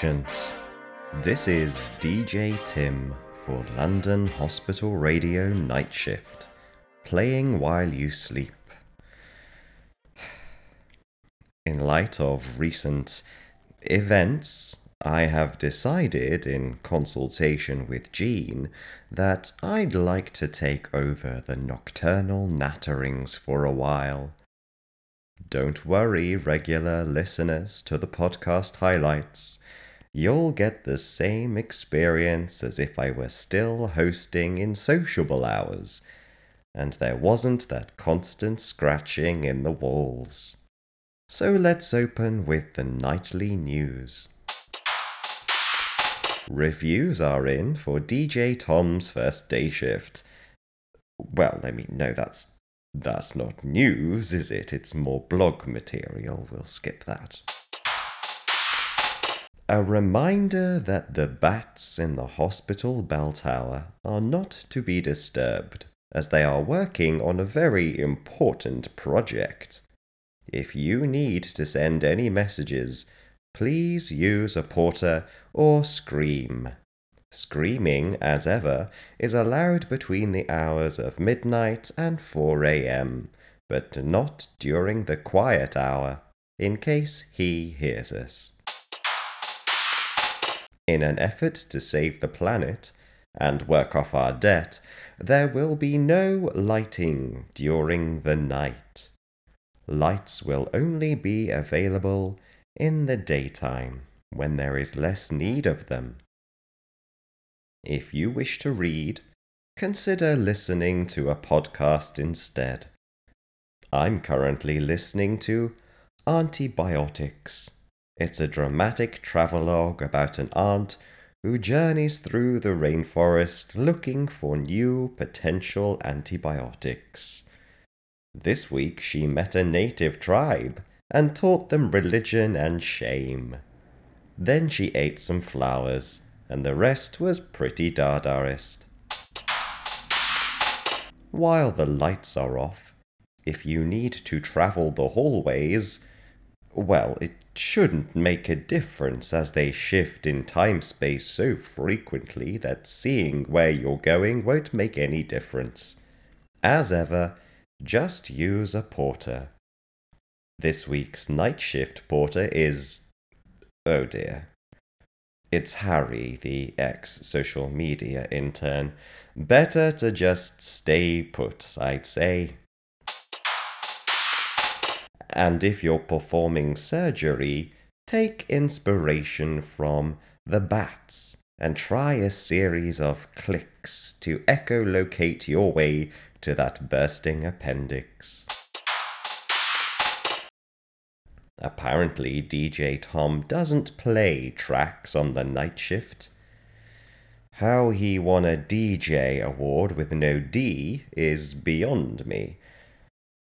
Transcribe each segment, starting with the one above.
patience. This is DJ Tim for London Hospital Radio Night Shift, playing while you sleep. In light of recent events, I have decided, in consultation with Jean, that I'd like to take over the nocturnal natterings for a while. Don't worry, regular listeners to the podcast highlights. You'll get the same experience as if I were still hosting in sociable hours, and there wasn't that constant scratching in the walls. So let's open with the nightly news. Reviews are in for DJ Tom's first day shift. Well, I mean, no, that's that's not news, is it? It's more blog material. We'll skip that. A reminder that the bats in the hospital bell tower are not to be disturbed, as they are working on a very important project. If you need to send any messages, please use a porter or scream. Screaming, as ever, is allowed between the hours of midnight and 4 a.m., but not during the quiet hour, in case he hears us. In an effort to save the planet and work off our debt, there will be no lighting during the night. Lights will only be available in the daytime when there is less need of them. If you wish to read, consider listening to a podcast instead. I'm currently listening to Antibiotics. It's a dramatic travelogue about an aunt who journeys through the rainforest looking for new potential antibiotics. This week she met a native tribe and taught them religion and shame. Then she ate some flowers and the rest was pretty Dadaist. While the lights are off, if you need to travel the hallways, well, it shouldn't make a difference as they shift in time space so frequently that seeing where you're going won't make any difference. As ever, just use a porter. This week's night shift porter is. Oh dear. It's Harry, the ex social media intern. Better to just stay put, I'd say. And if you're performing surgery, take inspiration from the bats and try a series of clicks to echolocate your way to that bursting appendix. Apparently, DJ Tom doesn't play tracks on the night shift. How he won a DJ award with no D is beyond me.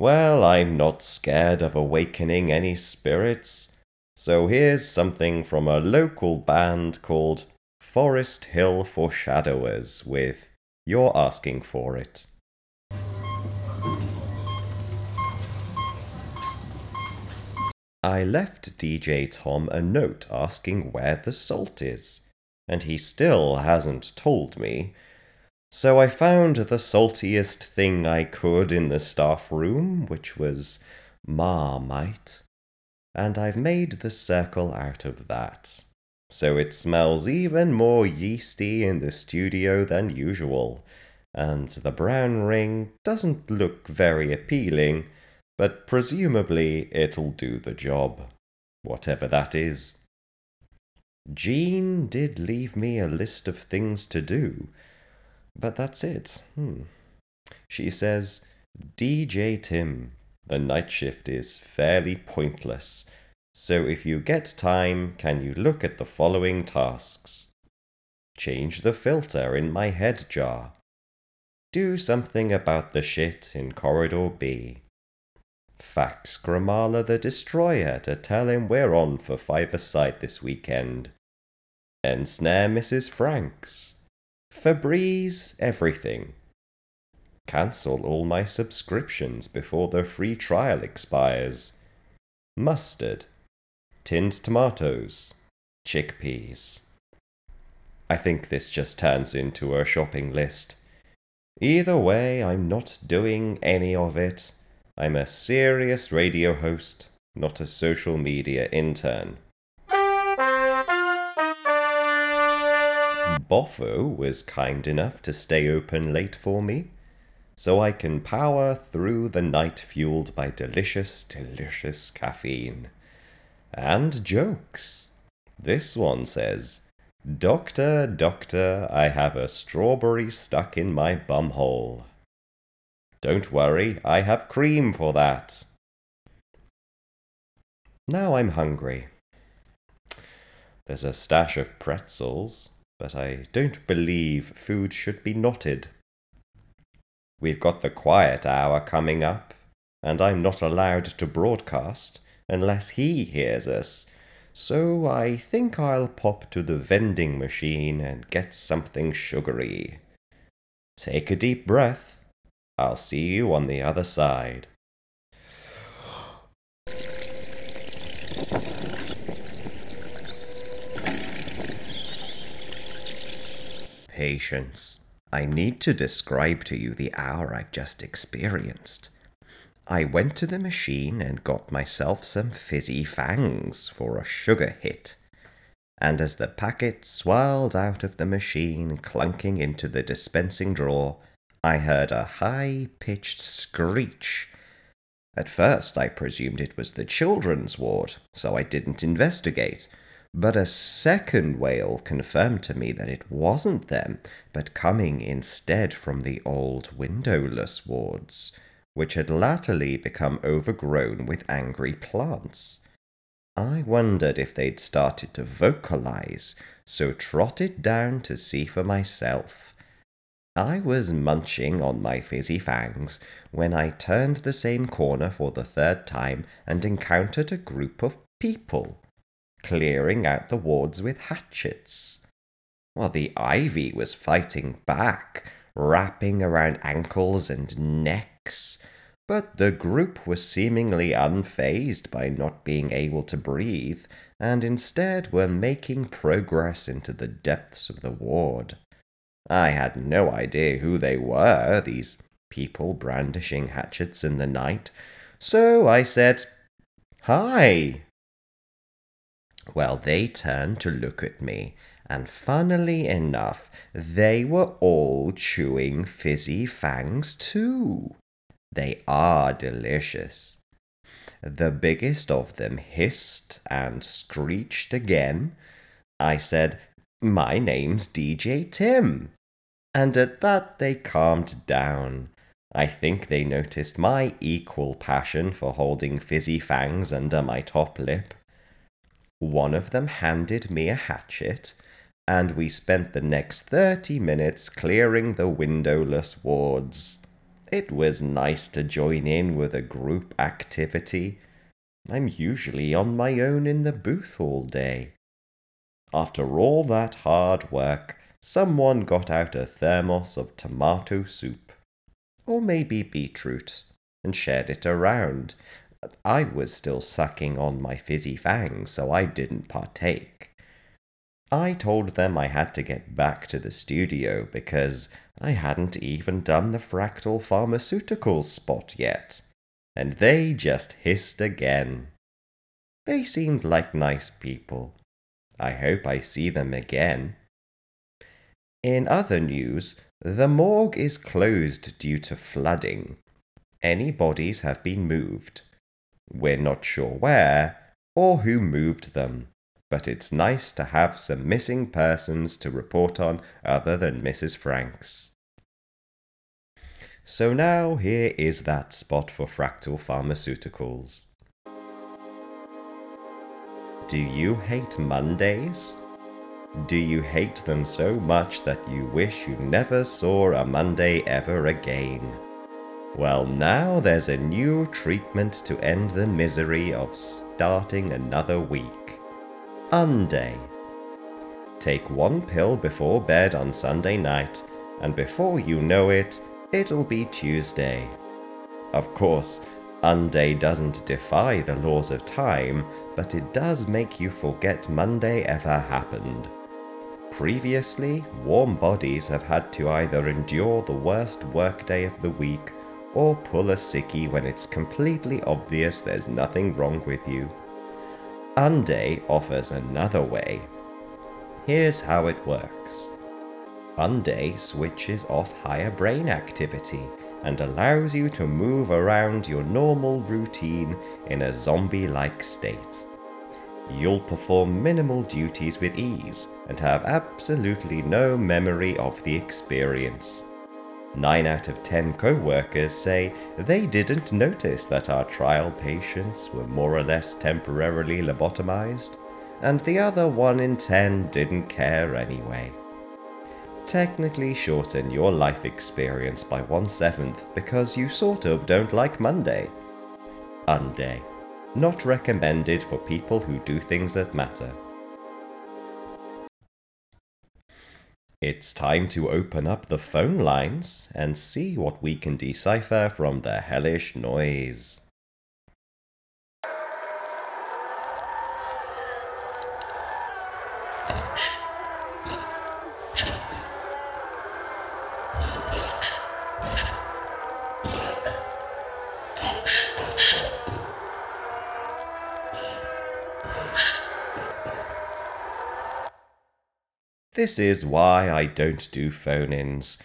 Well, I'm not scared of awakening any spirits, so here's something from a local band called Forest Hill Foreshadowers with You're Asking for It. I left DJ Tom a note asking where the salt is, and he still hasn't told me. So I found the saltiest thing I could in the staff room, which was marmite, and I've made the circle out of that. So it smells even more yeasty in the studio than usual, and the brown ring doesn't look very appealing but presumably it'll do the job, whatever that is. Jean did leave me a list of things to do, but that's it. Hmm. She says, DJ Tim, the night shift is fairly pointless, so if you get time, can you look at the following tasks? Change the filter in my head jar. Do something about the shit in corridor B. Fax Gramala the Destroyer to tell him we're on for five-a-side this weekend. Ensnare Mrs. Franks. Febreze everything. Cancel all my subscriptions before the free trial expires. Mustard. Tinned tomatoes. chickpeas. I think this just turns into a shopping list. Either way, I'm not doing any of it. I'm a serious radio host, not a social media intern. Boffo was kind enough to stay open late for me, so I can power through the night fueled by delicious, delicious caffeine. And jokes. This one says, Doctor, doctor, I have a strawberry stuck in my bumhole. Don't worry, I have cream for that. Now I'm hungry. There's a stash of pretzels, but I don't believe food should be knotted. We've got the quiet hour coming up, and I'm not allowed to broadcast unless he hears us so I think I'll pop to the vending machine and get something sugary. Take a deep breath. I'll see you on the other side. Patience. I need to describe to you the hour I've just experienced. I went to the machine and got myself some fizzy fangs for a sugar hit. And as the packet swirled out of the machine, clunking into the dispensing drawer, I heard a high pitched screech. At first, I presumed it was the children's ward, so I didn't investigate. But a second wail confirmed to me that it wasn't them, but coming instead from the old windowless wards which had latterly become overgrown with angry plants. I wondered if they'd started to vocalize, so trotted down to see for myself. I was munching on my fizzy fangs when I turned the same corner for the third time and encountered a group of people clearing out the wards with hatchets. While the ivy was fighting back, wrapping around ankles and necks, but the group was seemingly unfazed by not being able to breathe, and instead were making progress into the depths of the ward. I had no idea who they were, these people brandishing hatchets in the night, so I said, Hi. Well, they turned to look at me, and funnily enough, they were all chewing fizzy fangs too. They are delicious. The biggest of them hissed and screeched again. I said, My name's DJ Tim. And at that they calmed down. I think they noticed my equal passion for holding fizzy fangs under my top lip. One of them handed me a hatchet, and we spent the next thirty minutes clearing the windowless wards. It was nice to join in with a group activity. I'm usually on my own in the booth all day. After all that hard work, someone got out a thermos of tomato soup, or maybe beetroot, and shared it around. I was still sucking on my fizzy fangs, so I didn't partake. I told them I had to get back to the studio because I hadn't even done the fractal pharmaceuticals spot yet, and they just hissed again. They seemed like nice people. I hope I see them again. In other news, the morgue is closed due to flooding. Any bodies have been moved. We're not sure where or who moved them but it's nice to have some missing persons to report on other than Mrs. Franks. So now here is that spot for fractal pharmaceuticals. Do you hate Mondays? Do you hate them so much that you wish you never saw a Monday ever again? Well, now there's a new treatment to end the misery of starting another week. Unday. Take one pill before bed on Sunday night, and before you know it, it'll be Tuesday. Of course, Unday doesn't defy the laws of time, but it does make you forget Monday ever happened. Previously, warm bodies have had to either endure the worst workday of the week or pull a sickie when it's completely obvious there's nothing wrong with you. Unday offers another way. Here's how it works. Unday switches off higher brain activity and allows you to move around your normal routine in a zombie like state. You'll perform minimal duties with ease and have absolutely no memory of the experience. 9 out of 10 co workers say they didn't notice that our trial patients were more or less temporarily lobotomized, and the other 1 in 10 didn't care anyway. Technically shorten your life experience by one seventh because you sort of don't like Monday. Unday. Not recommended for people who do things that matter. It's time to open up the phone lines and see what we can decipher from the hellish noise. This is why I don't do phone ins.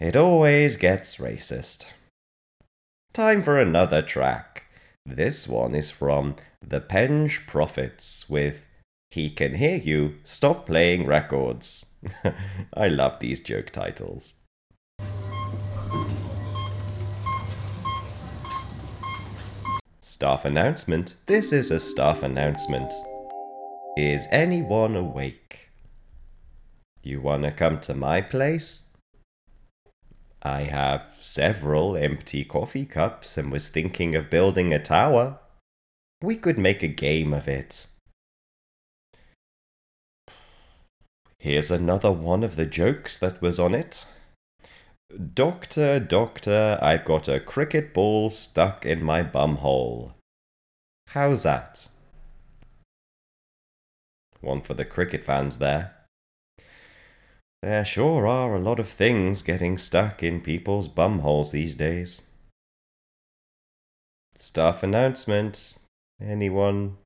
It always gets racist. Time for another track. This one is from The Penge Prophets with He Can Hear You, Stop Playing Records. I love these joke titles. Staff announcement. This is a staff announcement. Is anyone awake? You wanna come to my place? I have several empty coffee cups and was thinking of building a tower. We could make a game of it. Here's another one of the jokes that was on it. Doctor, doctor, I've got a cricket ball stuck in my bumhole. How's that? One for the cricket fans there. There sure are a lot of things getting stuck in people's bumholes these days. Staff announcement. Anyone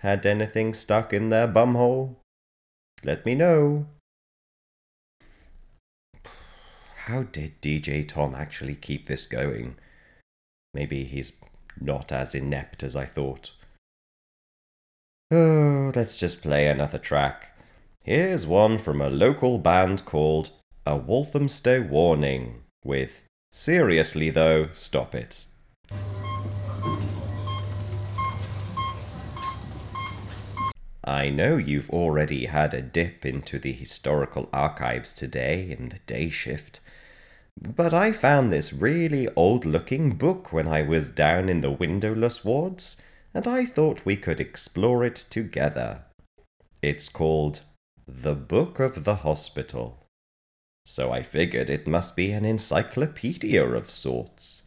had anything stuck in their bumhole? Let me know. How did DJ Tom actually keep this going? Maybe he's not as inept as I thought. Oh, let's just play another track. Here's one from a local band called A Walthamstow Warning with Seriously though, stop it. I know you've already had a dip into the historical archives today in the day shift, but I found this really old looking book when I was down in the windowless wards, and I thought we could explore it together. It's called the Book of the Hospital. So I figured it must be an encyclopedia of sorts.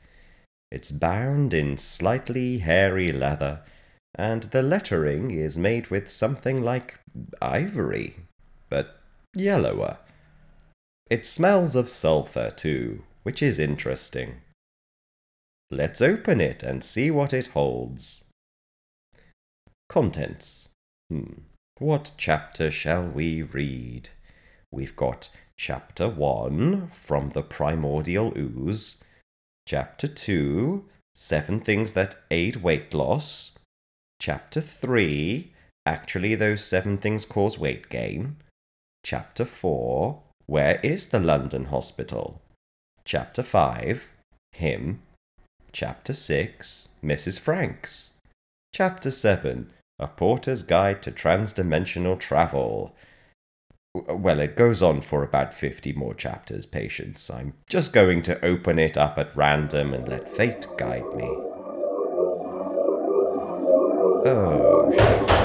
It's bound in slightly hairy leather, and the lettering is made with something like ivory, but yellower. It smells of sulphur, too, which is interesting. Let's open it and see what it holds. Contents. Hmm. What chapter shall we read? We've got chapter 1 from the primordial ooze, chapter 2 seven things that aid weight loss, chapter 3 actually those seven things cause weight gain, chapter 4 where is the London hospital, chapter 5 him, chapter 6 Mrs. Franks, chapter 7 a Porter's Guide to Transdimensional Travel. Well, it goes on for about 50 more chapters, patience. I'm just going to open it up at random and let fate guide me. Oh,